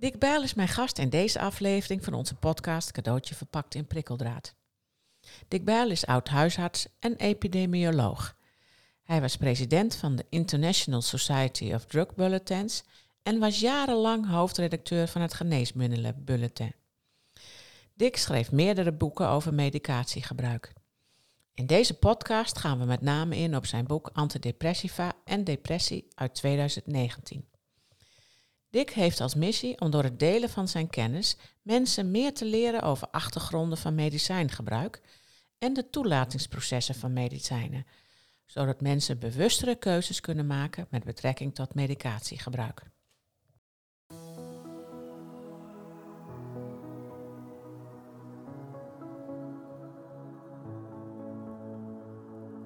Dick Bijl is mijn gast in deze aflevering van onze podcast Cadeautje verpakt in prikkeldraad. Dick Bijl is oud huisarts en epidemioloog. Hij was president van de International Society of Drug Bulletins en was jarenlang hoofdredacteur van het Geneesmiddelen Bulletin. Dick schreef meerdere boeken over medicatiegebruik. In deze podcast gaan we met name in op zijn boek Antidepressiva en Depressie uit 2019. Dick heeft als missie om door het delen van zijn kennis mensen meer te leren over achtergronden van medicijngebruik en de toelatingsprocessen van medicijnen, zodat mensen bewustere keuzes kunnen maken met betrekking tot medicatiegebruik.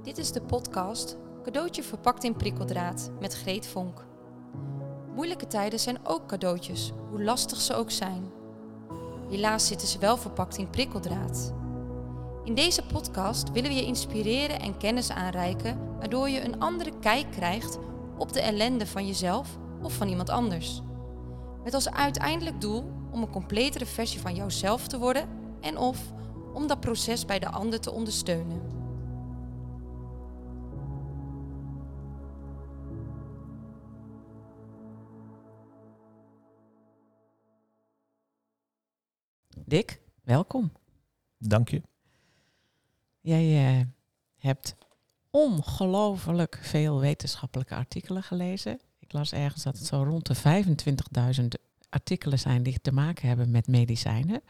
Dit is de podcast Cadeautje verpakt in prikkeldraad met Greet Vonk. Moeilijke tijden zijn ook cadeautjes, hoe lastig ze ook zijn. Helaas zitten ze wel verpakt in prikkeldraad. In deze podcast willen we je inspireren en kennis aanreiken, waardoor je een andere kijk krijgt op de ellende van jezelf of van iemand anders. Met als uiteindelijk doel om een completere versie van jouzelf te worden en of om dat proces bij de ander te ondersteunen. Dick, welkom. Dank je. Jij uh, hebt ongelooflijk veel wetenschappelijke artikelen gelezen. Ik las ergens dat het zo rond de 25.000 artikelen zijn die te maken hebben met medicijnen.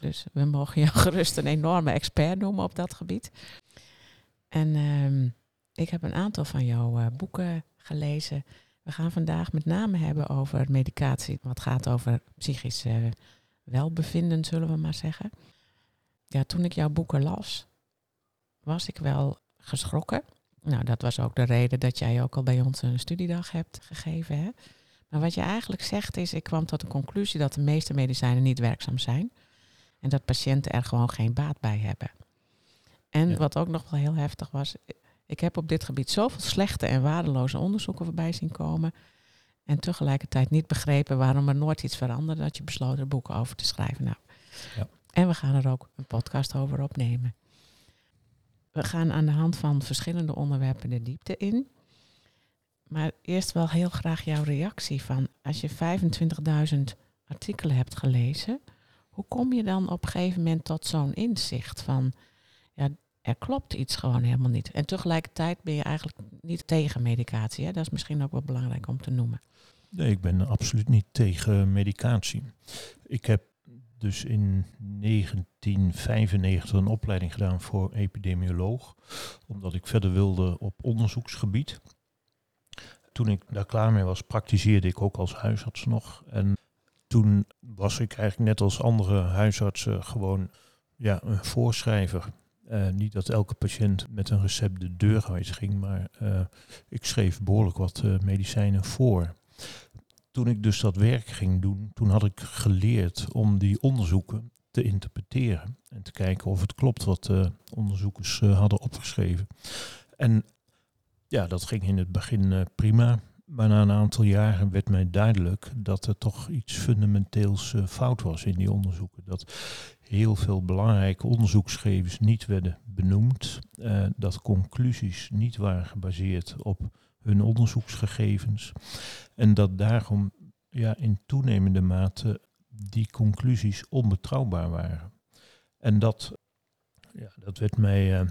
Dus we mogen jou gerust een enorme expert noemen op dat gebied. En uh, ik heb een aantal van jouw uh, boeken gelezen. We gaan vandaag met name hebben over medicatie, wat gaat over psychische welbevinden, zullen we maar zeggen. Ja, toen ik jouw boeken las, was ik wel geschrokken. Nou, dat was ook de reden dat jij ook al bij ons een studiedag hebt gegeven. Hè? Maar wat je eigenlijk zegt is, ik kwam tot de conclusie dat de meeste medicijnen niet werkzaam zijn. En dat patiënten er gewoon geen baat bij hebben. En wat ook nog wel heel heftig was, ik heb op dit gebied zoveel slechte en waardeloze onderzoeken voorbij zien komen. En tegelijkertijd niet begrepen waarom er nooit iets veranderde dat je besloot er boeken over te schrijven. Nou, ja. En we gaan er ook een podcast over opnemen. We gaan aan de hand van verschillende onderwerpen de diepte in. Maar eerst wel heel graag jouw reactie van als je 25.000 artikelen hebt gelezen, hoe kom je dan op een gegeven moment tot zo'n inzicht van ja, er klopt iets gewoon helemaal niet. En tegelijkertijd ben je eigenlijk niet tegen medicatie. Hè? Dat is misschien ook wel belangrijk om te noemen. Nee, ik ben absoluut niet tegen medicatie. Ik heb dus in 1995 een opleiding gedaan voor epidemioloog, omdat ik verder wilde op onderzoeksgebied. Toen ik daar klaar mee was, praktiseerde ik ook als huisarts nog. En toen was ik eigenlijk net als andere huisartsen gewoon ja, een voorschrijver. Uh, niet dat elke patiënt met een recept de deur uit ging, maar uh, ik schreef behoorlijk wat uh, medicijnen voor toen ik dus dat werk ging doen, toen had ik geleerd om die onderzoeken te interpreteren en te kijken of het klopt wat de onderzoekers uh, hadden opgeschreven. En ja, dat ging in het begin uh, prima. Maar na een aantal jaren werd mij duidelijk dat er toch iets fundamenteels uh, fout was in die onderzoeken. Dat heel veel belangrijke onderzoeksgevers niet werden benoemd. dat conclusies niet waren gebaseerd op hun onderzoeksgegevens. En dat daarom ja, in toenemende mate die conclusies onbetrouwbaar waren. En dat, ja, dat werd mij uh,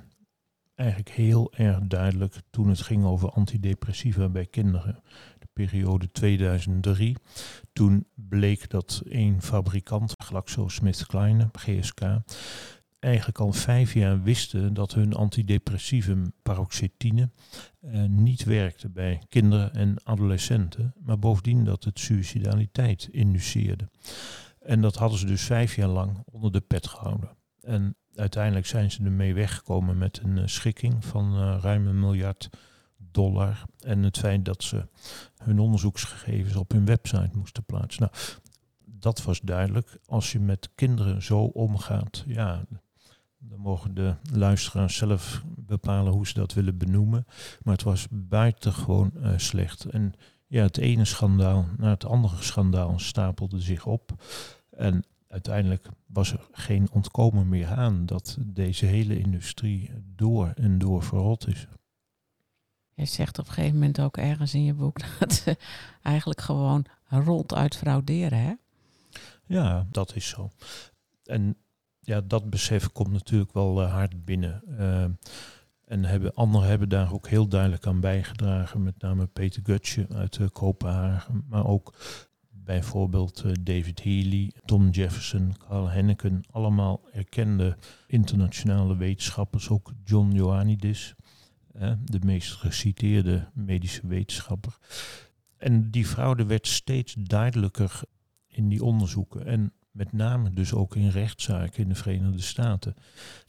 eigenlijk heel erg duidelijk toen het ging over antidepressiva bij kinderen. De periode 2003. Toen bleek dat één fabrikant, GlaxoSmithKline, GSK, eigenlijk al vijf jaar wisten dat hun antidepressivum paroxetine eh, niet werkte bij kinderen en adolescenten, maar bovendien dat het suicidaliteit induceerde. En dat hadden ze dus vijf jaar lang onder de pet gehouden. En uiteindelijk zijn ze ermee weggekomen met een uh, schikking van uh, ruim een miljard dollar. En het feit dat ze hun onderzoeksgegevens op hun website moesten plaatsen. Nou, dat was duidelijk. Als je met kinderen zo omgaat, ja, dan mogen de luisteraars zelf bepalen hoe ze dat willen benoemen. Maar het was buitengewoon uh, slecht. En ja, het ene schandaal na het andere schandaal stapelde zich op. En uiteindelijk was er geen ontkomen meer aan dat deze hele industrie door en door verrot is. Je zegt op een gegeven moment ook ergens in je boek dat ze eigenlijk gewoon ronduit frauderen, hè? Ja, dat is zo. En ja, dat besef komt natuurlijk wel uh, hard binnen. Uh, en hebben, anderen hebben daar ook heel duidelijk aan bijgedragen. Met name Peter Gutsche uit uh, Kopenhagen. Maar ook bijvoorbeeld David Healy, Tom Jefferson, Carl Henneken. Allemaal erkende internationale wetenschappers. Ook John Ioannidis, de meest geciteerde medische wetenschapper. En die fraude werd steeds duidelijker in die onderzoeken. En met name dus ook in rechtszaken in de Verenigde Staten.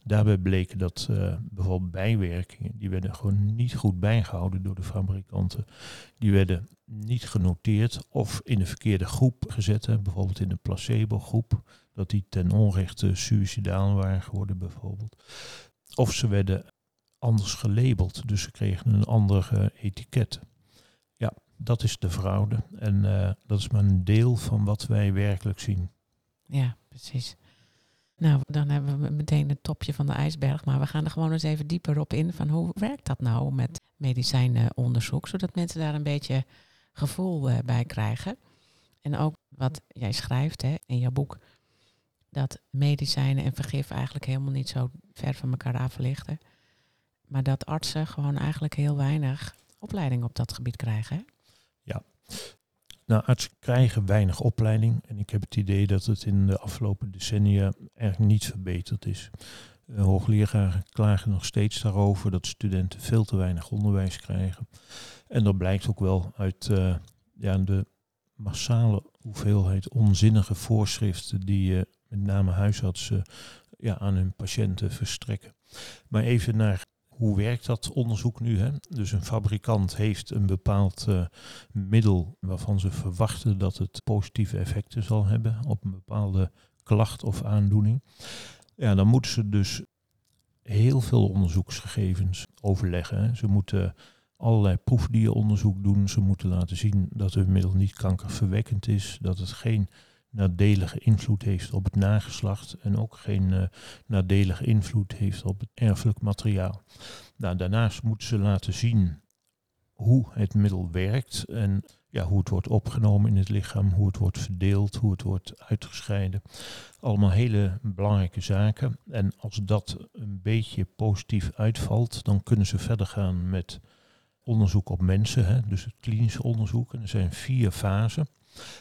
Daarbij bleken dat uh, bijvoorbeeld bijwerkingen, die werden gewoon niet goed bijgehouden door de fabrikanten. Die werden niet genoteerd of in de verkeerde groep gezet, bijvoorbeeld in de placebo-groep, dat die ten onrechte suicidaal waren geworden bijvoorbeeld. Of ze werden anders gelabeld, dus ze kregen een ander uh, etiket. Ja, dat is de fraude en uh, dat is maar een deel van wat wij werkelijk zien. Ja, precies. Nou, dan hebben we meteen het topje van de ijsberg. Maar we gaan er gewoon eens even dieper op in van hoe werkt dat nou met medicijnenonderzoek, zodat mensen daar een beetje gevoel uh, bij krijgen. En ook wat jij schrijft hè, in jouw boek, dat medicijnen en vergif eigenlijk helemaal niet zo ver van elkaar af liggen. Maar dat artsen gewoon eigenlijk heel weinig opleiding op dat gebied krijgen. Hè? Ja, nou, artsen krijgen weinig opleiding en ik heb het idee dat het in de afgelopen decennia eigenlijk niet verbeterd is. Uh, hoogleraren klagen nog steeds daarover dat studenten veel te weinig onderwijs krijgen. En dat blijkt ook wel uit uh, ja, de massale hoeveelheid onzinnige voorschriften die uh, met name huisartsen ja, aan hun patiënten verstrekken. Maar even naar hoe werkt dat onderzoek nu? Hè? Dus een fabrikant heeft een bepaald uh, middel waarvan ze verwachten dat het positieve effecten zal hebben op een bepaalde klacht of aandoening. Ja, dan moeten ze dus heel veel onderzoeksgegevens overleggen. Ze moeten allerlei proefdieronderzoek doen. Ze moeten laten zien dat hun middel niet kankerverwekkend is, dat het geen nadelige invloed heeft op het nageslacht en ook geen uh, nadelige invloed heeft op het erfelijk materiaal. Nou, daarnaast moeten ze laten zien hoe het middel werkt en ja, hoe het wordt opgenomen in het lichaam, hoe het wordt verdeeld, hoe het wordt uitgescheiden. Allemaal hele belangrijke zaken. En als dat een beetje positief uitvalt, dan kunnen ze verder gaan met onderzoek op mensen, hè, dus het klinische onderzoek. En er zijn vier fasen.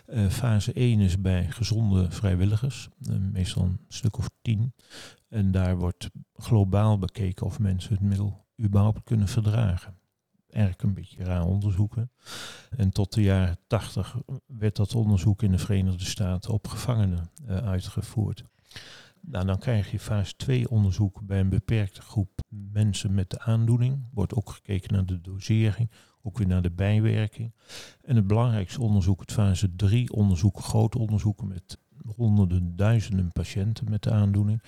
Uh, fase 1 is bij gezonde vrijwilligers, uh, meestal een stuk of tien. En daar wordt globaal bekeken of mensen het middel überhaupt kunnen verdragen. Eigenlijk een beetje raar onderzoeken. En tot de jaren 80 werd dat onderzoek in de Verenigde Staten op gevangenen uh, uitgevoerd. Nou, dan krijg je fase 2 onderzoek bij een beperkte groep mensen met de aandoening. Wordt ook gekeken naar de dosering, ook weer naar de bijwerking. En het belangrijkste onderzoek, het fase 3 onderzoek, grote onderzoeken met honderden, duizenden patiënten met de aandoening.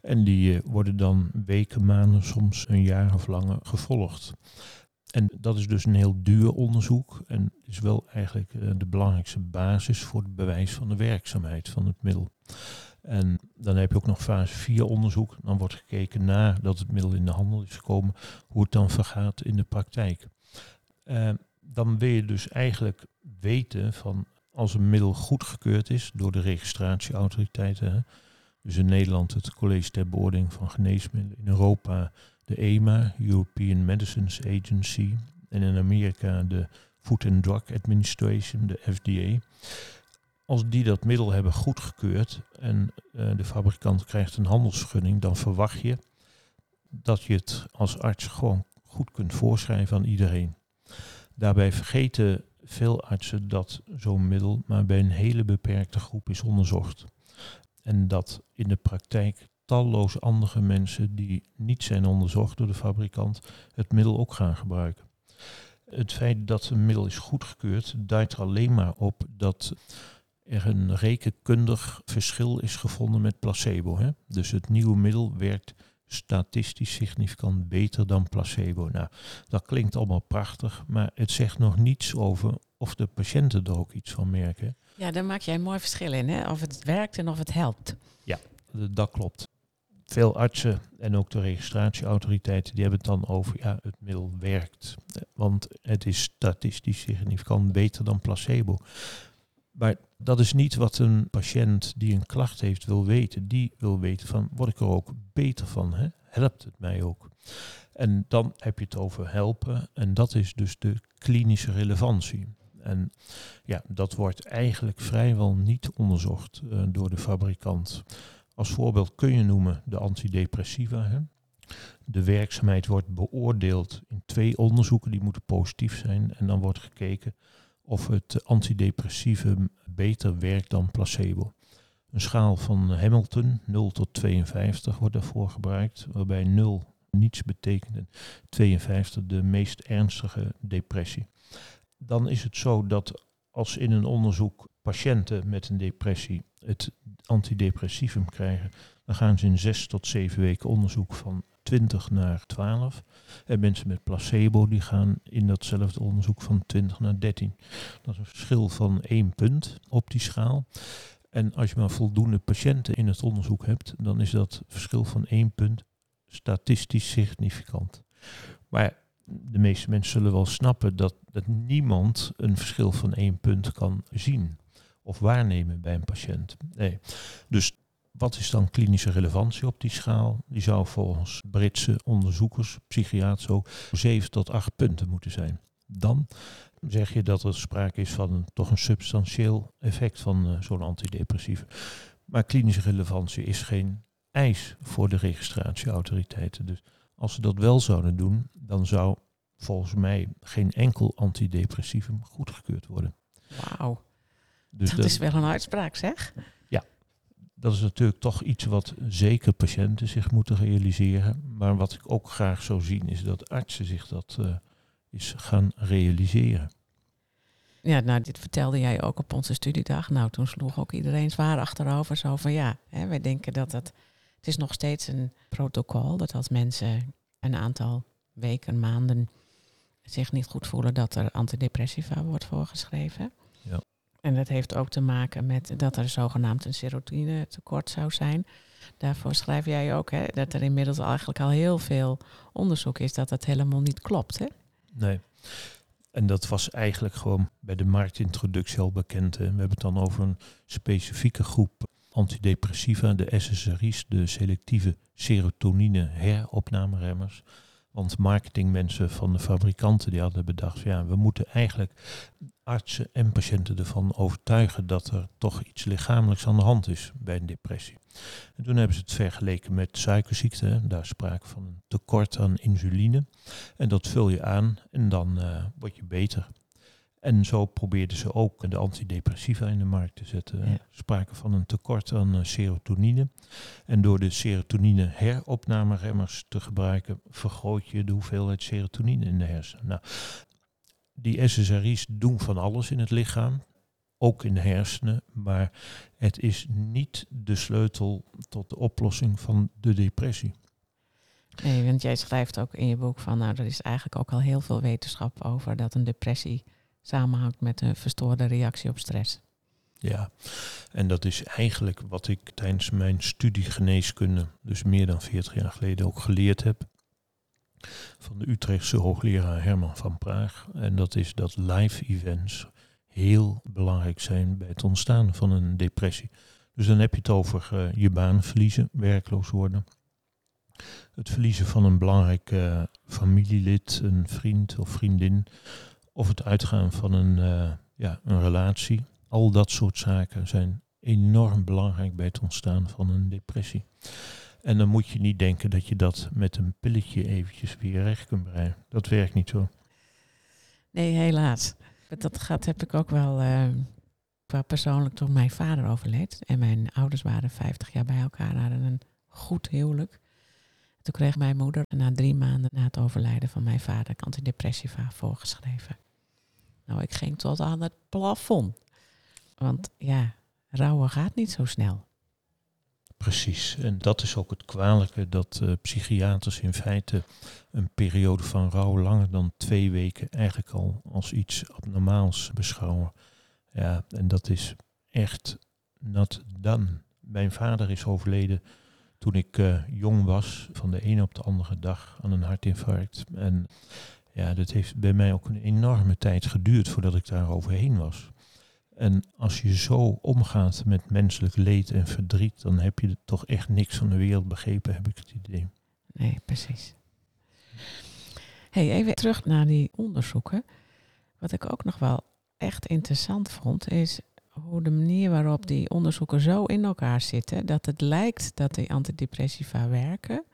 En die uh, worden dan weken, maanden, soms een jaar of langer gevolgd. En dat is dus een heel duur onderzoek en is wel eigenlijk uh, de belangrijkste basis voor het bewijs van de werkzaamheid van het middel. En dan heb je ook nog fase 4 onderzoek. Dan wordt gekeken nadat het middel in de handel is gekomen, hoe het dan vergaat in de praktijk. Uh, dan wil je dus eigenlijk weten van als een middel goedgekeurd is door de registratieautoriteiten. Dus in Nederland het College ter Beoordeling van Geneesmiddelen. In Europa de EMA, European Medicines Agency. En in Amerika de Food and Drug Administration, de FDA. Als die dat middel hebben goedgekeurd en uh, de fabrikant krijgt een handelsvergunning, dan verwacht je dat je het als arts gewoon goed kunt voorschrijven aan iedereen. Daarbij vergeten veel artsen dat zo'n middel maar bij een hele beperkte groep is onderzocht. En dat in de praktijk talloze andere mensen die niet zijn onderzocht door de fabrikant het middel ook gaan gebruiken. Het feit dat een middel is goedgekeurd duidt er alleen maar op dat er een rekenkundig verschil is gevonden met placebo. Hè? Dus het nieuwe middel werkt statistisch significant beter dan placebo. Nou, dat klinkt allemaal prachtig, maar het zegt nog niets over of de patiënten er ook iets van merken. Ja, daar maak jij een mooi verschil in, hè? of het werkt en of het helpt. Ja, dat klopt. Veel artsen en ook de registratieautoriteiten die hebben het dan over, ja, het middel werkt. Want het is statistisch significant beter dan placebo. Maar dat is niet wat een patiënt die een klacht heeft wil weten. Die wil weten van, word ik er ook beter van? Hè? Helpt het mij ook? En dan heb je het over helpen. En dat is dus de klinische relevantie. En ja, dat wordt eigenlijk vrijwel niet onderzocht uh, door de fabrikant. Als voorbeeld kun je noemen de antidepressiva. Hè. De werkzaamheid wordt beoordeeld in twee onderzoeken, die moeten positief zijn. En dan wordt gekeken of het antidepressieve beter werkt dan placebo. Een schaal van Hamilton, 0 tot 52, wordt daarvoor gebruikt, waarbij 0 niets betekent en 52 de meest ernstige depressie. Dan is het zo dat als in een onderzoek patiënten met een depressie het antidepressivum krijgen, dan gaan ze in 6 tot 7 weken onderzoek van 20 naar 12. En mensen met placebo die gaan in datzelfde onderzoek van 20 naar 13. Dat is een verschil van één punt op die schaal. En als je maar voldoende patiënten in het onderzoek hebt, dan is dat verschil van één punt statistisch significant. Maar de meeste mensen zullen wel snappen dat, dat niemand een verschil van één punt kan zien of waarnemen bij een patiënt. Nee. Dus wat is dan klinische relevantie op die schaal? Die zou volgens Britse onderzoekers, psychiaters ook, 7 tot 8 punten moeten zijn. Dan zeg je dat er sprake is van een, toch een substantieel effect van uh, zo'n antidepressieve. Maar klinische relevantie is geen eis voor de registratieautoriteiten. Dus als ze dat wel zouden doen, dan zou volgens mij geen enkel antidepressivum goedgekeurd worden. Wauw. Dus dat, is wel een uitspraak, zeg. Dat is natuurlijk toch iets wat zeker patiënten zich moeten realiseren. Maar wat ik ook graag zou zien, is dat artsen zich dat uh, is gaan realiseren. Ja, nou, dit vertelde jij ook op onze studiedag. Nou, toen sloeg ook iedereen zwaar achterover. Zo van ja, hè, wij denken dat het. Het is nog steeds een protocol dat als mensen een aantal weken, maanden zich niet goed voelen, dat er antidepressiva wordt voorgeschreven. En dat heeft ook te maken met dat er zogenaamd een serotonine tekort zou zijn. Daarvoor schrijf jij ook hè, dat er inmiddels eigenlijk al heel veel onderzoek is dat dat helemaal niet klopt. Hè? Nee. En dat was eigenlijk gewoon bij de marktintroductie al bekend. We hebben het dan over een specifieke groep antidepressiva, de SSRI's, de selectieve serotonine heropnameremmers. Want marketingmensen van de fabrikanten die hadden bedacht, ja, we moeten eigenlijk artsen en patiënten ervan overtuigen dat er toch iets lichamelijks aan de hand is bij een depressie. En toen hebben ze het vergeleken met suikerziekte. Daar sprake van een tekort aan insuline. En dat vul je aan en dan uh, word je beter. En zo probeerden ze ook de antidepressiva in de markt te zetten. Ja. Sprake van een tekort aan eh, serotonine. En door de serotonine heropnameremmers te gebruiken, vergroot je de hoeveelheid serotonine in de hersenen. Nou, die SSRI's doen van alles in het lichaam, ook in de hersenen, maar het is niet de sleutel tot de oplossing van de depressie. Nee, want jij schrijft ook in je boek van, nou, er is eigenlijk ook al heel veel wetenschap over dat een depressie samenhangt met een verstoorde reactie op stress. Ja, en dat is eigenlijk wat ik tijdens mijn studie geneeskunde, dus meer dan 40 jaar geleden, ook geleerd heb. Van de Utrechtse hoogleraar Herman van Praag. En dat is dat live events heel belangrijk zijn bij het ontstaan van een depressie. Dus dan heb je het over uh, je baan verliezen, werkloos worden. Het verliezen van een belangrijk uh, familielid, een vriend of vriendin of het uitgaan van een, uh, ja, een relatie. Al dat soort zaken zijn enorm belangrijk bij het ontstaan van een depressie. En dan moet je niet denken dat je dat met een pilletje eventjes weer recht kunt breien. Dat werkt niet zo. Nee, helaas. Dat gaat, heb ik ook wel uh, qua persoonlijk toen mijn vader overleed. En mijn ouders waren 50 jaar bij elkaar, hadden een goed huwelijk. Toen kreeg mijn moeder na drie maanden na het overlijden van mijn vader antidepressiva voorgeschreven. Nou, ik ging tot aan het plafond. Want ja, rouwen gaat niet zo snel. Precies. En dat is ook het kwalijke dat uh, psychiaters in feite een periode van rouw langer dan twee weken eigenlijk al als iets abnormaals beschouwen. Ja, en dat is echt not done. Mijn vader is overleden toen ik uh, jong was, van de ene op de andere dag aan een hartinfarct. En ja, dat heeft bij mij ook een enorme tijd geduurd voordat ik daar overheen was. En als je zo omgaat met menselijk leed en verdriet, dan heb je toch echt niks van de wereld begrepen, heb ik het idee. Nee, precies. Hey, even terug naar die onderzoeken. Wat ik ook nog wel echt interessant vond, is hoe de manier waarop die onderzoeken zo in elkaar zitten, dat het lijkt dat die antidepressiva werken.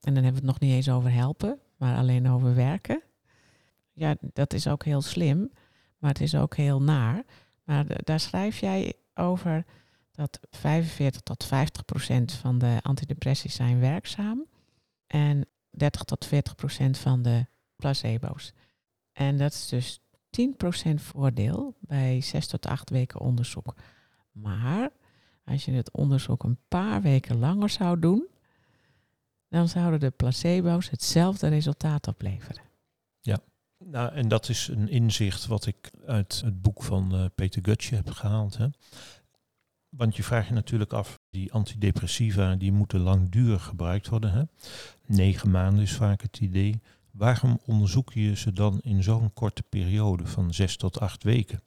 En dan hebben we het nog niet eens over helpen, maar alleen over werken. Ja, dat is ook heel slim, maar het is ook heel naar. Maar daar schrijf jij over dat 45 tot 50 procent van de antidepressies zijn werkzaam en 30 tot 40 procent van de placebo's. En dat is dus 10% voordeel bij 6 tot 8 weken onderzoek. Maar als je het onderzoek een paar weken langer zou doen, dan zouden de placebo's hetzelfde resultaat opleveren. Ja, nou, en dat is een inzicht wat ik uit het boek van uh, Peter Gutje heb gehaald. Hè. Want je vraagt je natuurlijk af, die antidepressiva die moeten langdurig gebruikt worden. Hè? Negen maanden is vaak het idee. Waarom onderzoek je ze dan in zo'n korte periode van zes tot acht weken?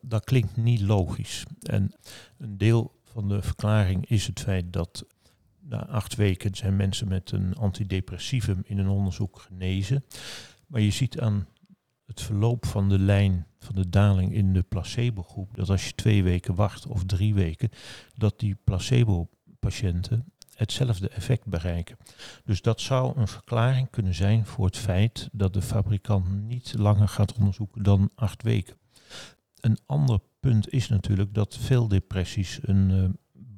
Dat klinkt niet logisch. En een deel van de verklaring is het feit dat na acht weken zijn mensen met een antidepressivum in een onderzoek genezen. Maar je ziet aan het verloop van de lijn van de daling in de placebo-groep, dat als je twee weken wacht of drie weken, dat die placebo-patiënten hetzelfde effect bereiken. Dus dat zou een verklaring kunnen zijn voor het feit dat de fabrikant niet langer gaat onderzoeken dan acht weken. Een ander punt is natuurlijk dat veel depressies een uh,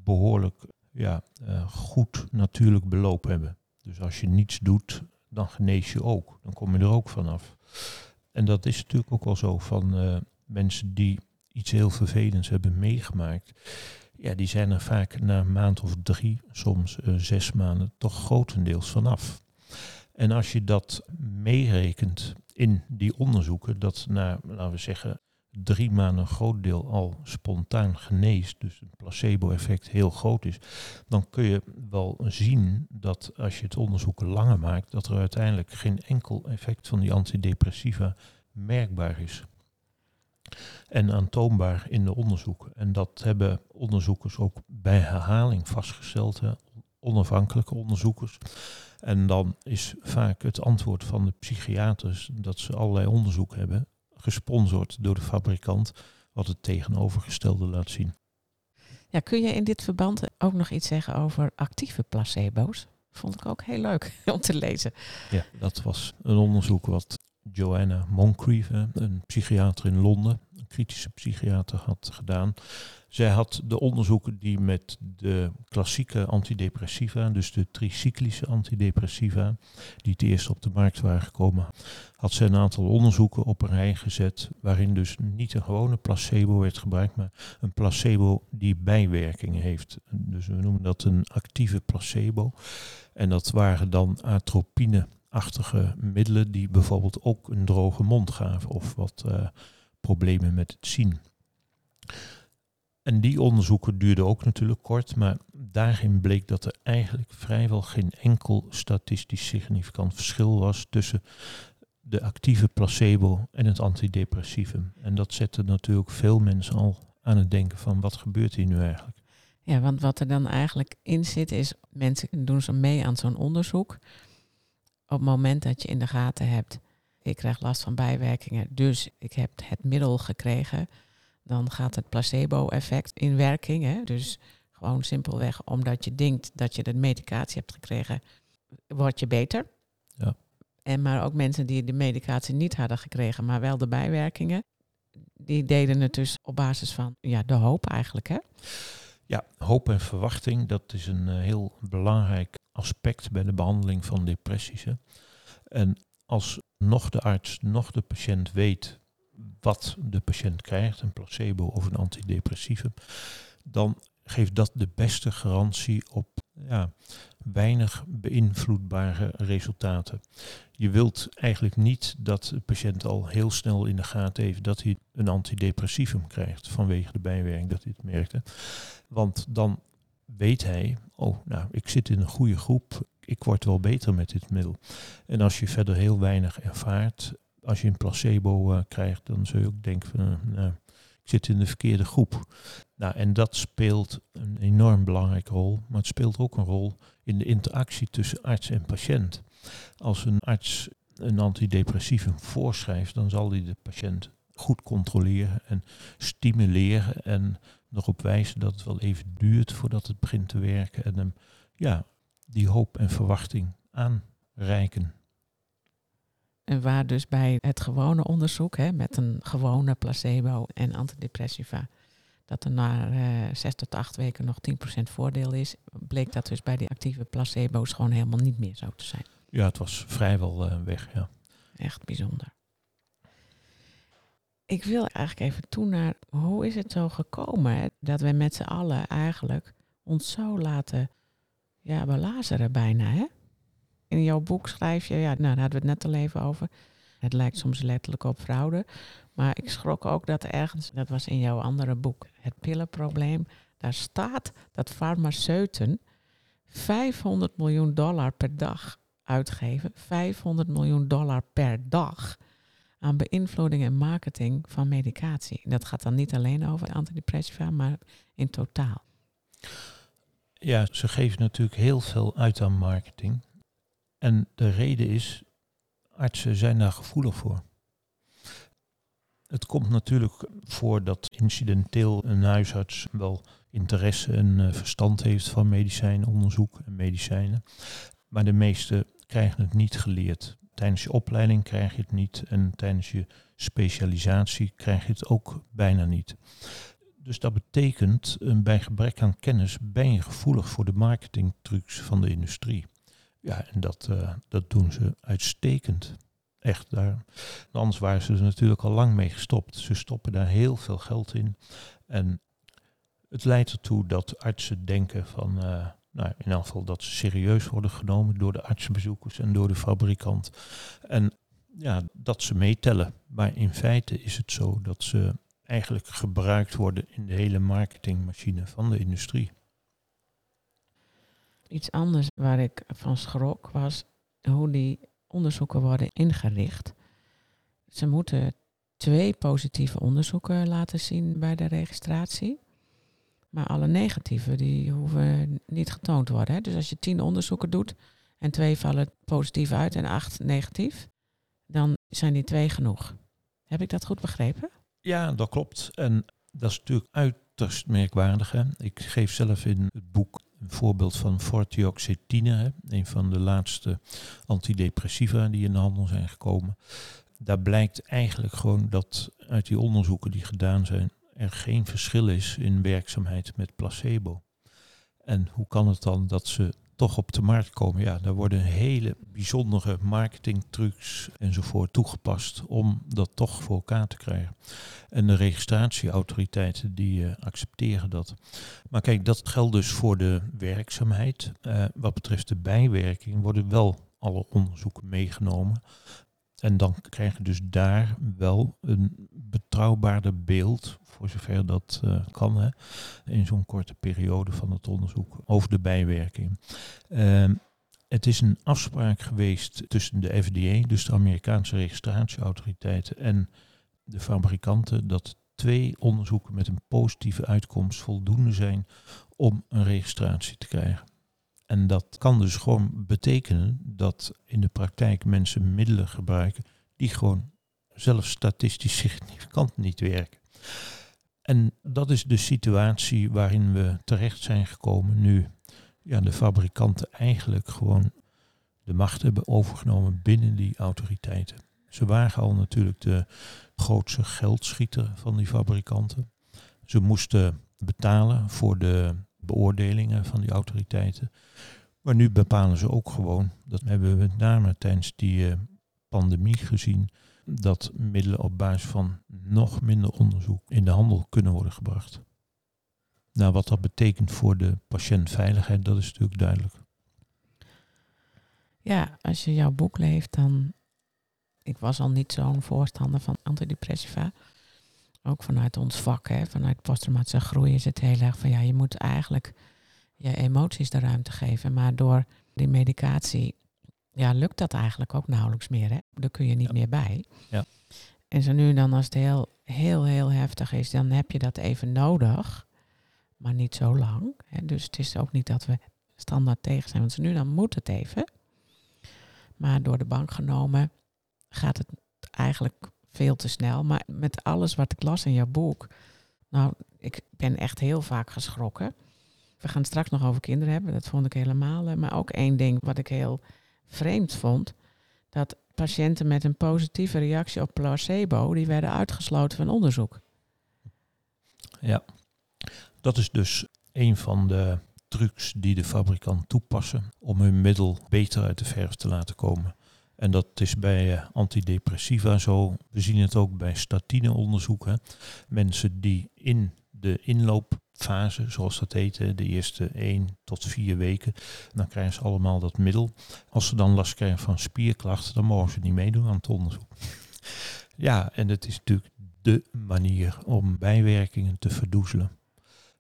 behoorlijk ja, uh, goed natuurlijk beloop hebben. Dus als je niets doet, dan genees je ook. Dan kom je er ook vanaf. En dat is natuurlijk ook wel zo van uh, mensen die iets heel vervelends hebben meegemaakt ja, die zijn er vaak na een maand of drie, soms uh, zes maanden, toch grotendeels vanaf. En als je dat meerekent in die onderzoeken, dat na, laten we zeggen, drie maanden een groot deel al spontaan geneest, dus een placebo-effect heel groot is, dan kun je wel zien dat als je het onderzoek langer maakt, dat er uiteindelijk geen enkel effect van die antidepressiva merkbaar is en aantoonbaar in de onderzoeken. En dat hebben onderzoekers ook bij herhaling vastgesteld, onafhankelijke onderzoekers. En dan is vaak het antwoord van de psychiaters dat ze allerlei onderzoek hebben, gesponsord door de fabrikant, wat het tegenovergestelde laat zien. Ja, kun je in dit verband ook nog iets zeggen over actieve placebo's? Vond ik ook heel leuk om te lezen. Ja, dat was een onderzoek wat Joanna Moncrief, een psychiater in Londen, kritische psychiater, had gedaan. Zij had de onderzoeken die met de klassieke antidepressiva, dus de tricyclische antidepressiva, die het eerst op de markt waren gekomen, had zij een aantal onderzoeken op een rij gezet, waarin dus niet een gewone placebo werd gebruikt, maar een placebo die bijwerkingen heeft. Dus we noemen dat een actieve placebo. En dat waren dan atropine achtige middelen die bijvoorbeeld ook een droge mond gaven of wat uh, problemen met het zien. En die onderzoeken duurden ook natuurlijk kort, maar daarin bleek dat er eigenlijk vrijwel geen enkel statistisch significant verschil was tussen de actieve placebo en het antidepressivum. En dat zette natuurlijk veel mensen al aan het denken van wat gebeurt hier nu eigenlijk. Ja, want wat er dan eigenlijk in zit is, mensen doen zo mee aan zo'n onderzoek op het moment dat je in de gaten hebt, ik krijg last van bijwerkingen, dus ik heb het middel gekregen, dan gaat het placebo-effect in werking. Hè? Dus gewoon simpelweg omdat je denkt dat je de medicatie hebt gekregen, word je beter. Ja. En maar ook mensen die de medicatie niet hadden gekregen, maar wel de bijwerkingen, die deden het dus op basis van ja, de hoop eigenlijk. Hè? Ja, hoop en verwachting, dat is een uh, heel belangrijk aspect bij de behandeling van depressies. Hè. En als nog de arts, nog de patiënt weet wat de patiënt krijgt, een placebo of een antidepressivum, dan geeft dat de beste garantie op ja, weinig beïnvloedbare resultaten. Je wilt eigenlijk niet dat de patiënt al heel snel in de gaten heeft dat hij een antidepressivum krijgt vanwege de bijwerking dat hij het merkte. Want dan weet hij, oh nou, ik zit in een goede groep, ik word wel beter met dit middel. En als je verder heel weinig ervaart, als je een placebo uh, krijgt, dan zul je ook denken van, uh, nou, ik zit in de verkeerde groep. Nou, en dat speelt een enorm belangrijke rol, maar het speelt ook een rol in de interactie tussen arts en patiënt. Als een arts een antidepressivum voorschrijft, dan zal hij de patiënt goed controleren en stimuleren en erop wijzen dat het wel even duurt voordat het begint te werken en hem ja, die hoop en verwachting aanreiken. En waar dus bij het gewone onderzoek hè, met een gewone placebo en antidepressiva, dat er na uh, zes tot acht weken nog 10% voordeel is, bleek dat dus bij die actieve placebo's gewoon helemaal niet meer zo te zijn. Ja, het was vrijwel uh, weg, ja. Echt bijzonder. Ik wil eigenlijk even toe naar hoe is het zo gekomen hè, dat we met z'n allen eigenlijk ons zo laten ja, belazeren bijna. Hè? In jouw boek schrijf je, ja, nou, daar hadden we het net al even over. Het lijkt soms letterlijk op fraude. Maar ik schrok ook dat ergens, dat was in jouw andere boek, Het pillenprobleem. Daar staat dat farmaceuten 500 miljoen dollar per dag uitgeven. 500 miljoen dollar per dag aan beïnvloeding en marketing van medicatie. Dat gaat dan niet alleen over antidepressiva, maar in totaal. Ja, ze geven natuurlijk heel veel uit aan marketing. En de reden is, artsen zijn daar gevoelig voor. Het komt natuurlijk voor dat incidenteel een huisarts wel interesse en eh, verstand heeft van medicijnonderzoek en medicijnen. Maar de meeste krijgen het niet geleerd. Tijdens je opleiding krijg je het niet en tijdens je specialisatie krijg je het ook bijna niet. Dus dat betekent, bij gebrek aan kennis ben je gevoelig voor de marketingtrucs van de industrie. Ja, en dat, uh, dat doen ze uitstekend. Echt daar. Anders waren ze er natuurlijk al lang mee gestopt. Ze stoppen daar heel veel geld in. En het leidt ertoe dat artsen denken van, uh, nou, in elk geval dat ze serieus worden genomen door de artsenbezoekers en door de fabrikant. En ja, dat ze meetellen. Maar in feite is het zo dat ze eigenlijk gebruikt worden in de hele marketingmachine van de industrie. Iets anders waar ik van schrok was hoe die onderzoeken worden ingericht. Ze moeten twee positieve onderzoeken laten zien bij de registratie. Maar alle negatieve die hoeven niet getoond te worden. Hè. Dus als je tien onderzoeken doet en twee vallen positief uit en acht negatief, dan zijn die twee genoeg. Heb ik dat goed begrepen? Ja, dat klopt. En dat is natuurlijk uiterst merkwaardig. Hè? Ik geef zelf in het boek een voorbeeld van fortioxetine, hè? een van de laatste antidepressiva die in de handel zijn gekomen. Daar blijkt eigenlijk gewoon dat uit die onderzoeken die gedaan zijn, er geen verschil is in werkzaamheid met placebo. En hoe kan het dan dat ze toch op de markt komen. Ja, daar worden hele bijzondere marketingtrucs enzovoort toegepast om dat toch voor elkaar te krijgen. En de registratieautoriteiten die uh, accepteren dat. Maar kijk, dat geldt dus voor de werkzaamheid. Uh, wat betreft de bijwerking worden wel alle onderzoeken meegenomen. En dan krijg je dus daar wel een betrouwbaarder beeld, voor zover dat uh, kan, hè, in zo'n korte periode van het onderzoek over de bijwerking. Uh, het is een afspraak geweest tussen de FDA, dus de Amerikaanse registratieautoriteiten, en de fabrikanten, dat twee onderzoeken met een positieve uitkomst voldoende zijn om een registratie te krijgen. En dat kan dus gewoon betekenen dat in de praktijk mensen middelen gebruiken die gewoon zelf statistisch significant niet werken. En dat is de situatie waarin we terecht zijn gekomen nu ja, de fabrikanten eigenlijk gewoon de macht hebben overgenomen binnen die autoriteiten. Ze waren al natuurlijk de grootste geldschieter van die fabrikanten. Ze moesten betalen voor de beoordelingen van die autoriteiten. Maar nu bepalen ze ook gewoon, dat hebben we met name tijdens die uh, pandemie gezien, dat middelen op basis van nog minder onderzoek in de handel kunnen worden gebracht. Nou, wat dat betekent voor de patiëntveiligheid, dat is natuurlijk duidelijk. Ja, als je jouw boek leest, dan. Ik was al niet zo'n voorstander van antidepressiva. Ook vanuit ons vak, hè, vanuit posttraumatische groei, is het heel erg van ja, je moet eigenlijk je emoties de ruimte geven. Maar door die medicatie, ja, lukt dat eigenlijk ook nauwelijks meer. Hè? Daar kun je niet Ja. meer bij. Ja. En zo nu dan, als het heel, heel, heel heftig is, dan heb je dat even nodig. Maar niet zo lang. Hè? Dus het is ook niet dat we standaard tegen zijn. Want zo nu dan moet het even. Maar door de bank genomen gaat het eigenlijk veel te snel. Maar met alles wat ik las in jouw boek. Nou, ik ben echt heel vaak geschrokken. We gaan straks nog over kinderen hebben. Dat vond ik helemaal. eh, Maar ook één ding wat ik heel vreemd vond. Dat patiënten met een positieve reactie op placebo, die werden uitgesloten van onderzoek. Ja, dat is dus een van de trucs die de fabrikant toepassen om hun middel beter uit de verf te laten komen. En dat is bij eh, antidepressiva zo. We zien het ook bij statineonderzoeken. Mensen die in de inloopfase, zoals dat heet, de eerste 1 tot 4 weken, dan krijgen ze allemaal dat middel. Als ze dan last krijgen van spierklachten, dan mogen ze niet meedoen aan het onderzoek. Ja, en het is natuurlijk de manier om bijwerkingen te verdoezelen.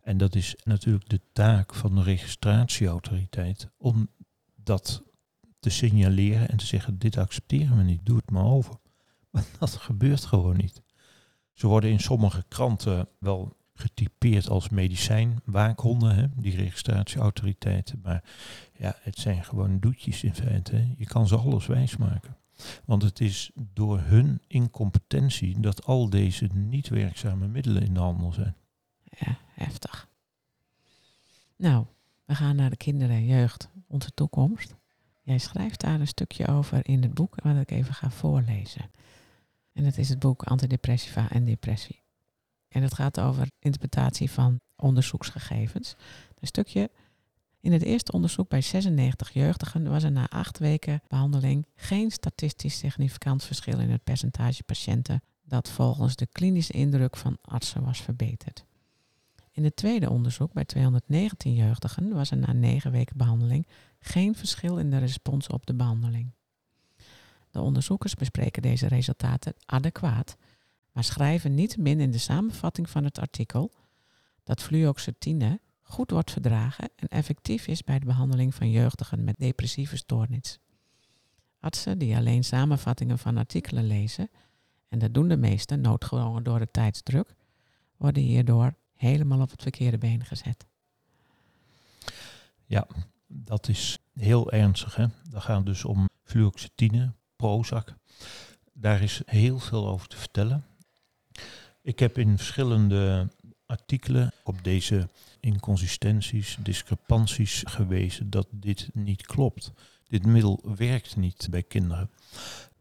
En dat is natuurlijk de taak van de registratieautoriteit om dat te signaleren en te zeggen, dit accepteren we niet, doe het maar over. Maar dat gebeurt gewoon niet. Ze worden in sommige kranten wel getypeerd als medicijnwaakhonden, hè, die registratieautoriteiten. Maar ja, het zijn gewoon doetjes in feite. Je kan ze alles wijsmaken. Want het is door hun incompetentie dat al deze niet werkzame middelen in de handel zijn. Ja, heftig. Nou, we gaan naar de kinderen en jeugd, onze toekomst. Jij schrijft daar een stukje over in het boek, wat ik even ga voorlezen. En dat is het boek Antidepressiva en Depressie. En het gaat over interpretatie van onderzoeksgegevens. Een stukje. In het eerste onderzoek bij 96 jeugdigen was er na acht weken behandeling geen statistisch significant verschil in het percentage patiënten dat volgens de klinische indruk van artsen was verbeterd. In het tweede onderzoek bij 219 jeugdigen was er na negen weken behandeling geen verschil in de respons op de behandeling. De onderzoekers bespreken deze resultaten adequaat, maar schrijven niettemin in de samenvatting van het artikel dat fluoxetine goed wordt verdragen en effectief is bij de behandeling van jeugdigen met depressieve stoornis. Artsen die alleen samenvattingen van artikelen lezen, en dat doen de meesten noodgedwongen door de tijdsdruk, worden hierdoor helemaal op het verkeerde been gezet. Ja, dat is heel ernstig. Hè? Dat gaat dus om fluoxetine, Prozac. Daar is heel veel over te vertellen. Ik heb in verschillende artikelen op deze inconsistenties, discrepanties gewezen dat dit niet klopt. Dit middel werkt niet bij kinderen.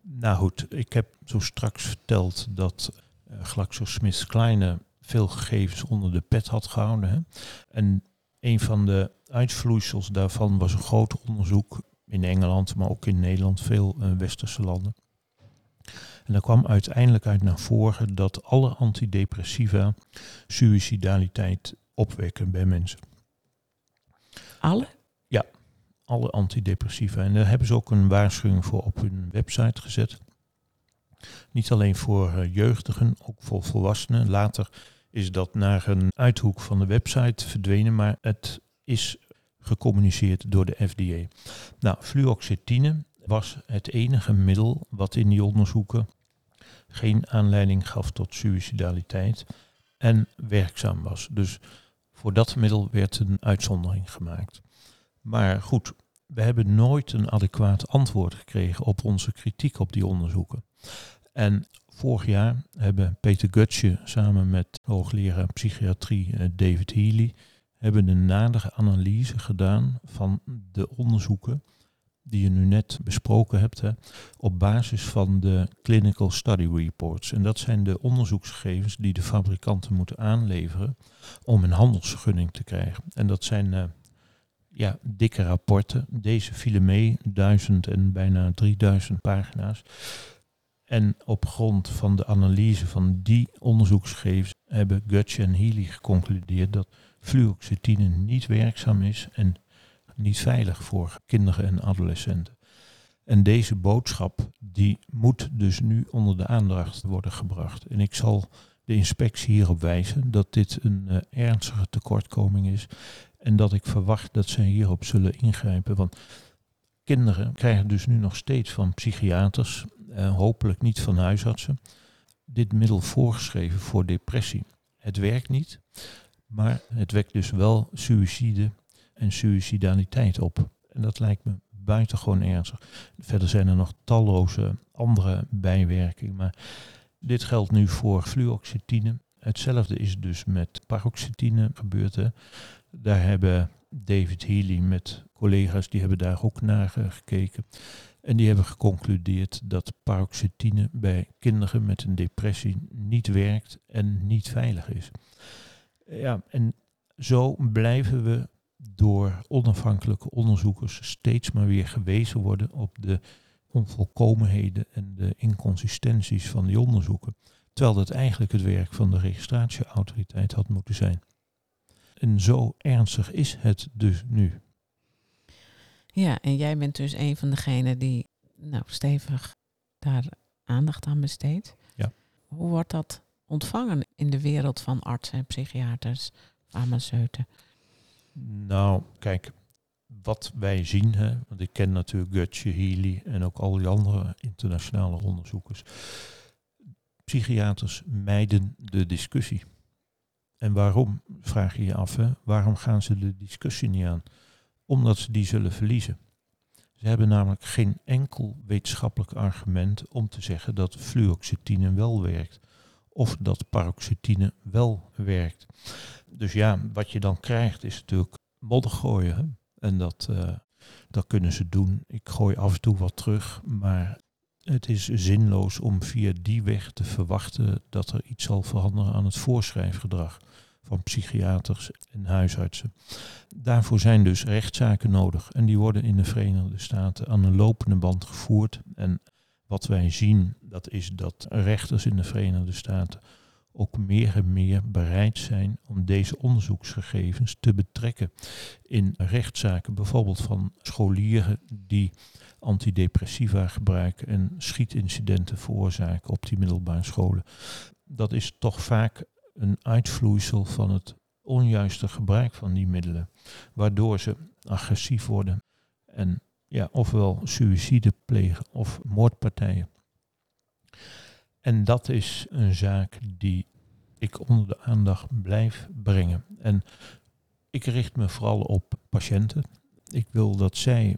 Nou goed, ik heb zo straks verteld dat uh, GlaxoSmithKline veel gegevens onder de pet had gehouden. Hè? En een van de uitvloeisels daarvan was een groot onderzoek in Engeland, maar ook in Nederland, veel uh, westerse landen. En daar kwam uiteindelijk uit naar voren dat alle antidepressiva suïcidaliteit opwekken bij mensen. Alle? Ja, alle antidepressiva. En daar hebben ze ook een waarschuwing voor op hun website gezet. Niet alleen voor uh, jeugdigen, ook voor volwassenen. Later is dat naar een uithoek van de website verdwenen, maar het is gecommuniceerd door de FDA. Nou, fluoxetine was het enige middel wat in die onderzoeken geen aanleiding gaf tot suïcidaliteit en werkzaam was. Dus voor dat middel werd een uitzondering gemaakt. Maar goed, we hebben nooit een adequaat antwoord gekregen op onze kritiek op die onderzoeken. En vorig jaar hebben Peter Gutsche samen met hoogleraar psychiatrie David Healy hebben een nadere analyse gedaan van de onderzoeken die je nu net besproken hebt, op basis van de Clinical Study Reports. En dat zijn de onderzoeksgegevens die de fabrikanten moeten aanleveren om een handelsvergunning te krijgen. En dat zijn uh, ja, dikke rapporten. Deze vielen mee, duizend en bijna 3000 pagina's. En op grond van de analyse van die onderzoeksgegevens hebben Gutsch en Healy geconcludeerd dat fluoxetine niet werkzaam is en niet veilig voor kinderen en adolescenten. En deze boodschap die moet dus nu onder de aandacht worden gebracht. En ik zal de inspectie hierop wijzen dat dit een uh, ernstige tekortkoming is en dat ik verwacht dat zij hierop zullen ingrijpen. Want kinderen krijgen dus nu nog steeds van psychiaters, uh, hopelijk niet van huisartsen, dit middel voorgeschreven voor depressie. Het werkt niet, maar het wekt dus wel suïcide en suïcidaliteit op. En dat lijkt me buitengewoon ernstig. Verder zijn er nog talloze andere bijwerkingen. Maar dit geldt nu voor fluoxetine. Hetzelfde is dus met paroxetine gebeurd. Hè. Daar hebben David Healy met collega's, die hebben daar ook naar gekeken. En die hebben geconcludeerd dat paroxetine bij kinderen met een depressie niet werkt en niet veilig is. Ja, en zo blijven we door onafhankelijke onderzoekers steeds maar weer gewezen worden op de onvolkomenheden en de inconsistenties van die onderzoeken. Terwijl dat eigenlijk het werk van de registratieautoriteit had moeten zijn. En zo ernstig is het dus nu. Ja, en jij bent dus een van degenen die nou, stevig daar aandacht aan besteedt. Ja. Hoe wordt dat ontvangen in de wereld van artsen en psychiaters, farmaceuten? Nou, kijk, wat wij zien, hè, want ik ken natuurlijk Gutje, Healy en ook al die andere internationale onderzoekers. Psychiaters mijden de discussie. En waarom, vraag je je af, hè? waarom gaan ze de discussie niet aan? Omdat ze die zullen verliezen. Ze hebben namelijk geen enkel wetenschappelijk argument om te zeggen dat fluoxetine wel werkt. Of dat paroxetine wel werkt. Dus ja, wat je dan krijgt is natuurlijk modder gooien. Hè? En dat, uh, dat kunnen ze doen. Ik gooi af en toe wat terug, maar het is zinloos om via die weg te verwachten dat er iets zal veranderen aan het voorschrijfgedrag van psychiaters en huisartsen. Daarvoor zijn dus rechtszaken nodig en die worden in de Verenigde Staten aan een lopende band gevoerd. En wat wij zien, dat is dat rechters in de Verenigde Staten ook meer en meer bereid zijn om deze onderzoeksgegevens te betrekken in rechtszaken, bijvoorbeeld van scholieren die antidepressiva gebruiken en schietincidenten veroorzaken op die middelbare scholen. Dat is toch vaak een uitvloeisel van het onjuiste gebruik van die middelen, waardoor ze agressief worden en ja, ofwel suïcide plegen of moordpartijen. En dat is een zaak die ik onder de aandacht blijf brengen. En ik richt me vooral op patiënten. Ik wil dat zij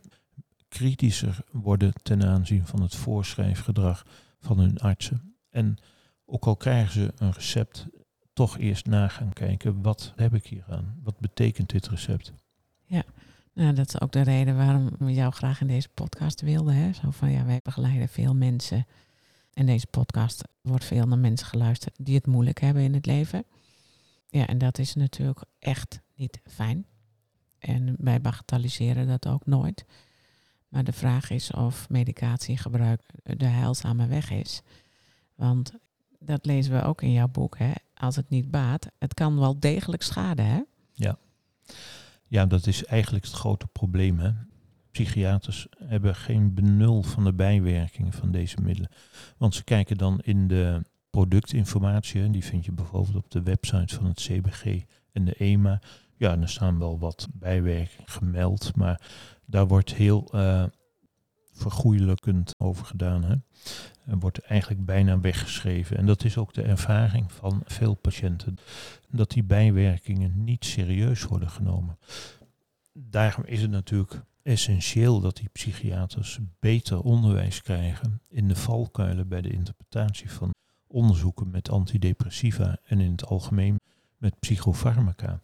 kritischer worden ten aanzien van het voorschrijfgedrag van hun artsen. En ook al krijgen ze een recept, toch eerst na gaan kijken, wat heb ik hier aan? Wat betekent dit recept? Ja, nou, dat is ook de reden waarom we jou graag in deze podcast wilden. Hè? Zo van, ja, wij begeleiden veel mensen. En deze podcast wordt veel naar mensen geluisterd die het moeilijk hebben in het leven. Ja, en dat is natuurlijk echt niet fijn. En wij bagatelliseren dat ook nooit. Maar de vraag is of medicatiegebruik de heilzame weg is. Want dat lezen we ook in jouw boek. Hè? Als het niet baat, het kan wel degelijk schaden. Hè? Ja. ja, dat is eigenlijk het grote probleem. Hè? Psychiaters hebben geen benul van de bijwerkingen van deze middelen. Want ze kijken dan in de productinformatie, die vind je bijvoorbeeld op de website van het CBG en de EMA. Ja, er staan wel wat bijwerkingen gemeld, maar daar wordt heel uh, over gedaan. Hè? Wordt eigenlijk bijna weggeschreven. En dat is ook de ervaring van veel patiënten, dat die bijwerkingen niet serieus worden genomen. Daarom is het natuurlijk essentieel dat die psychiaters beter onderwijs krijgen in de valkuilen bij de interpretatie van onderzoeken met antidepressiva en in het algemeen met psychofarmaca.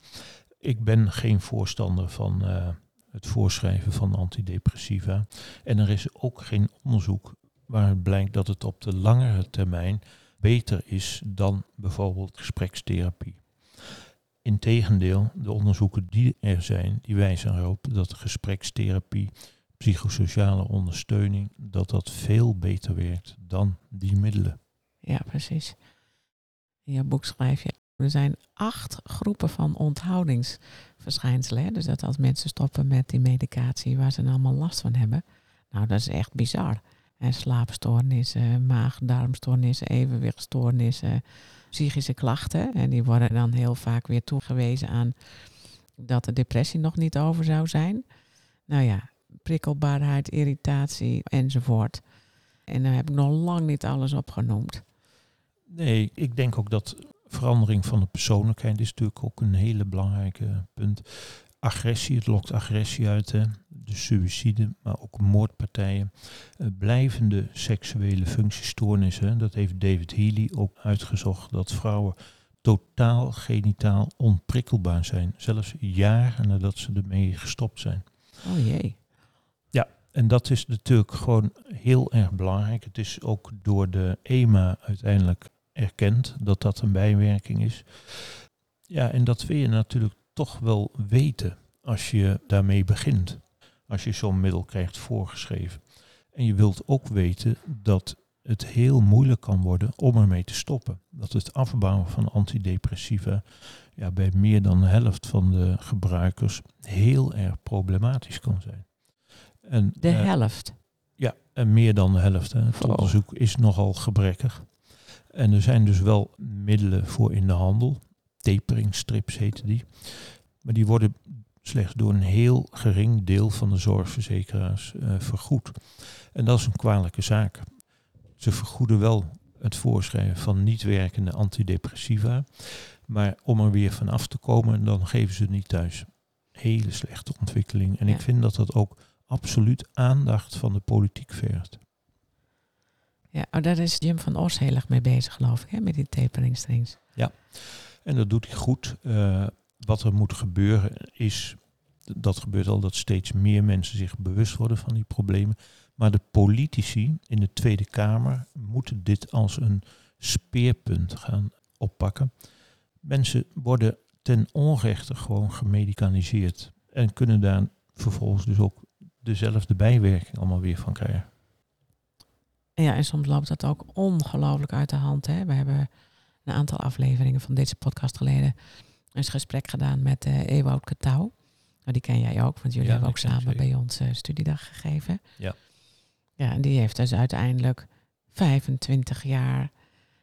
Ik ben geen voorstander van uh, het voorschrijven van antidepressiva. En er is ook geen onderzoek waaruit blijkt dat het op de langere termijn beter is dan bijvoorbeeld gesprekstherapie. Integendeel, de onderzoeken die er zijn, die wijzen erop dat gesprekstherapie, psychosociale ondersteuning, dat dat veel beter werkt dan die middelen. Ja, precies. In jouw boek schrijf je, Er zijn acht groepen van onthoudingsverschijnselen. Dus dat als mensen stoppen met die medicatie waar ze allemaal last van hebben. Nou, dat is echt bizar. En slaapstoornissen, maag-darmstoornissen, evenwichtstoornissen, psychische klachten. En die worden dan heel vaak weer toegewezen aan dat de depressie nog niet over zou zijn. Nou ja, prikkelbaarheid, irritatie enzovoort. En daar heb ik nog lang niet alles opgenoemd. Nee, ik denk ook dat verandering van de persoonlijkheid is natuurlijk ook een hele belangrijke punt. Agressie, het lokt agressie uit, hè. de suïcide, maar ook moordpartijen. Uh, blijvende seksuele functiestoornissen, dat heeft David Healy ook uitgezocht, dat vrouwen totaal genitaal onprikkelbaar zijn. Zelfs jaren nadat ze ermee gestopt zijn. Oh jee. Ja, en dat is natuurlijk gewoon heel erg belangrijk. Het is ook door de EMA uiteindelijk erkend dat dat een bijwerking is. Ja, en dat wil je natuurlijk toch wel weten als je daarmee begint. Als je zo'n middel krijgt voorgeschreven. En je wilt ook weten dat het heel moeilijk kan worden om ermee te stoppen. Dat het afbouwen van antidepressiva ja, bij meer dan de helft van de gebruikers heel erg problematisch kan zijn. En, de uh, helft? Ja, en meer dan de helft. Hè. Het onderzoek is nogal gebrekkig. En er zijn dus wel middelen voor in de handel. Taperingstrips heten die. Maar die worden slechts door een heel gering deel van de zorgverzekeraars uh, vergoed. En dat is een kwalijke zaak. Ze vergoeden wel het voorschrijven van niet werkende antidepressiva. Maar om er weer van af te komen, dan geven ze het niet thuis. Hele slechte ontwikkeling. En ja. ik vind dat dat ook absoluut aandacht van de politiek vergt. Ja, oh, daar is Jim van Os heel erg mee bezig, geloof ik, hè, met die taperingstrings. Ja, en dat doet hij goed. Uh, wat er moet gebeuren is, dat gebeurt al, dat steeds meer mensen zich bewust worden van die problemen. Maar de politici in de Tweede Kamer moeten dit als een speerpunt gaan oppakken. Mensen worden ten onrechte gewoon gemedicaliseerd en kunnen daar vervolgens dus ook dezelfde bijwerking allemaal weer van krijgen. Ja, en soms loopt dat ook ongelooflijk uit de hand. Hè? We hebben een aantal afleveringen van deze podcast geleden een gesprek gedaan met uh, Ewout Katouw. Nou, die ken jij ook, want jullie ja, hebben ook samen bij ons uh, studiedag gegeven. Ja. Ja, en die heeft dus uiteindelijk 25 jaar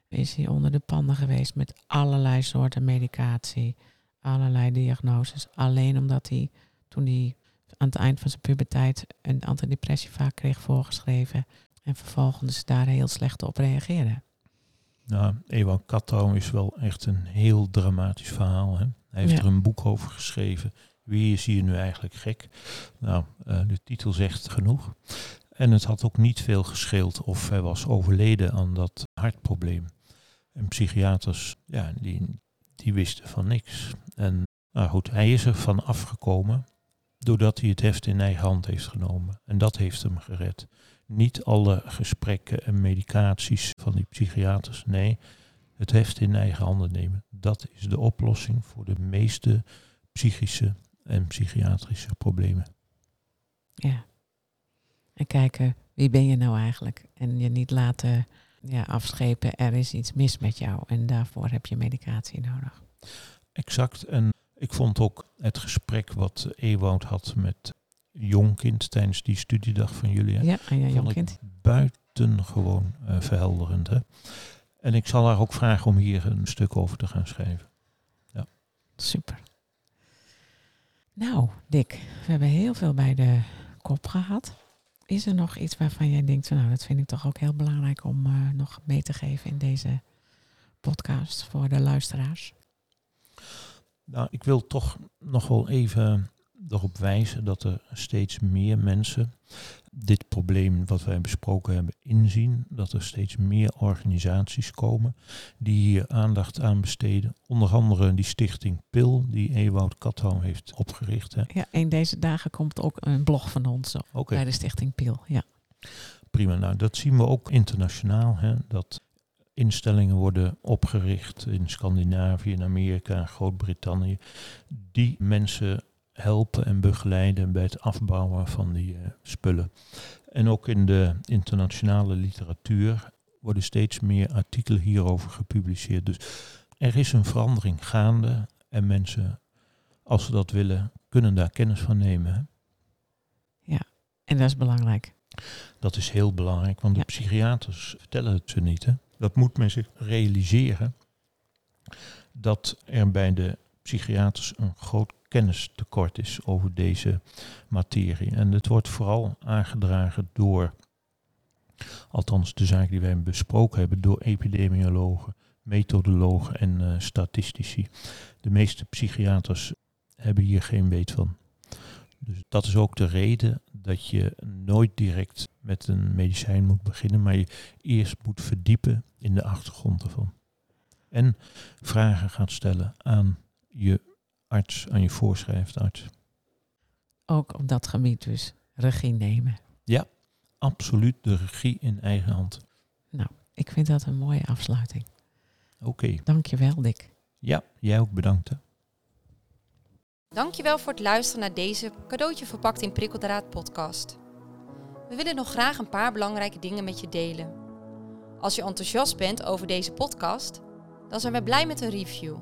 is hij onder de panden geweest met allerlei soorten medicatie, allerlei diagnoses. Alleen omdat hij toen hij aan het eind van zijn puberteit een antidepressiva kreeg voorgeschreven en vervolgens daar heel slecht op reageerde. Nou, Ewan Kattouw is wel echt een heel dramatisch verhaal. Hè? Hij heeft ja. er een boek over geschreven. Wie is hier nu eigenlijk gek? Nou, uh, de titel zegt genoeg. En het had ook niet veel gescheeld of hij was overleden aan dat hartprobleem. En psychiaters, ja, die, die wisten van niks. En nou goed, hij is er van afgekomen doordat hij het heft in eigen hand heeft genomen. En dat heeft hem gered. Niet alle gesprekken en medicaties van die psychiaters. Nee, het heft in eigen handen nemen. Dat is de oplossing voor de meeste psychische en psychiatrische problemen. Ja. En kijken, wie ben je nou eigenlijk? En je niet laten ja, afschepen, er is iets mis met jou. En daarvoor heb je medicatie nodig. Exact. En ik vond ook het gesprek wat Ewoud had met Jonkind tijdens die studiedag van jullie. Ja, ja Jonkind. Buitengewoon uh, verhelderend. Hè? En ik zal haar ook vragen om hier een stuk over te gaan schrijven. Ja. Super. Nou, Dick, we hebben heel veel bij de kop gehad. Is er nog iets waarvan jij denkt, nou, dat vind ik toch ook heel belangrijk om uh, nog mee te geven in deze podcast voor de luisteraars? Nou, ik wil toch nog wel even erop wijzen dat er steeds meer mensen dit probleem wat wij besproken hebben inzien. Dat er steeds meer organisaties komen die hier aandacht aan besteden. Onder andere die stichting PIL, die Ewout Kathouw heeft opgericht. Hè. Ja, in deze dagen komt ook een blog van ons op okay. bij de stichting PIL. Ja. Prima, nou dat zien we ook internationaal. Hè, dat instellingen worden opgericht in Scandinavië, in Amerika, Groot-Brittannië, die mensen helpen en begeleiden bij het afbouwen van die uh, spullen. En ook in de internationale literatuur worden steeds meer artikelen hierover gepubliceerd. Dus er is een verandering gaande en mensen, als ze dat willen, kunnen daar kennis van nemen. En dat is belangrijk. Dat is heel belangrijk, want Ja. de psychiaters vertellen het ze niet. Hè? Dat moet men zich realiseren. Dat er bij de psychiaters een groot kennistekort is over deze materie. En het wordt vooral aangedragen door, althans de zaak die wij besproken hebben, door epidemiologen, methodologen en eh, statistici. De meeste psychiaters hebben hier geen weet van. Dus dat is ook de reden dat je nooit direct met een medicijn moet beginnen, maar je eerst moet verdiepen in de achtergrond ervan. En vragen gaat stellen aan je arts, aan je voorschrijfdarts. Ook op dat gebied dus regie nemen. Absoluut de regie in eigen hand. Ik vind dat een mooie afsluiting. Oké, Dankjewel, Dick. ja, jij ook bedankt. Hè? Dankjewel voor het luisteren naar deze cadeautje verpakt in prikkeldraad podcast. We willen nog graag een paar belangrijke dingen met je delen. Als je enthousiast bent over deze podcast, dan zijn we blij met een review.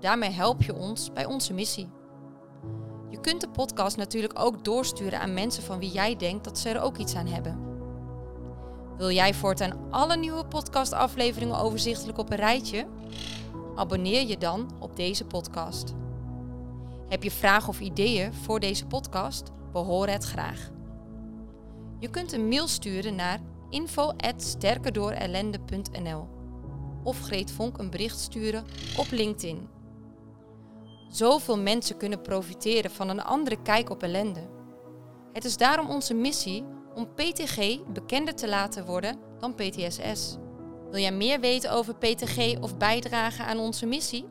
Daarmee help je ons bij onze missie. Je kunt de podcast natuurlijk ook doorsturen aan mensen van wie jij denkt dat ze er ook iets aan hebben. Wil jij voortaan alle nieuwe podcastafleveringen overzichtelijk op een rijtje? Abonneer je dan op deze podcast. Heb je vragen of ideeën voor deze podcast? We horen het graag. Je kunt een mail sturen naar info@sterkerdoorellende.nl of Greet Vonk een bericht sturen op LinkedIn. Zoveel mensen kunnen profiteren van een andere kijk op ellende. Het is daarom onze missie om PTG bekender te laten worden dan PTSS. Wil jij meer weten over PTG of bijdragen aan onze missie?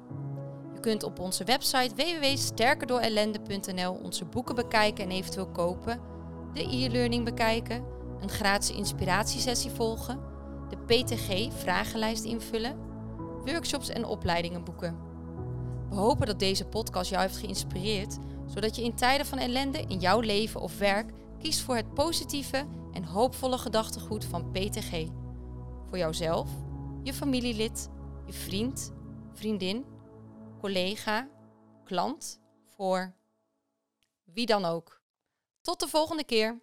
Je kunt op onze website www.sterkerdoorellende.nl onze boeken bekijken en eventueel kopen, de e-learning bekijken, een gratis inspiratiesessie volgen, de PTG-vragenlijst invullen, workshops en opleidingen boeken. We hopen dat deze podcast jou heeft geïnspireerd, zodat je in tijden van ellende in jouw leven of werk kiest voor het positieve en hoopvolle gedachtegoed van PTG. Voor jouzelf, je familielid, je vriend, vriendin, collega, klant, voor wie dan ook. Tot de volgende keer.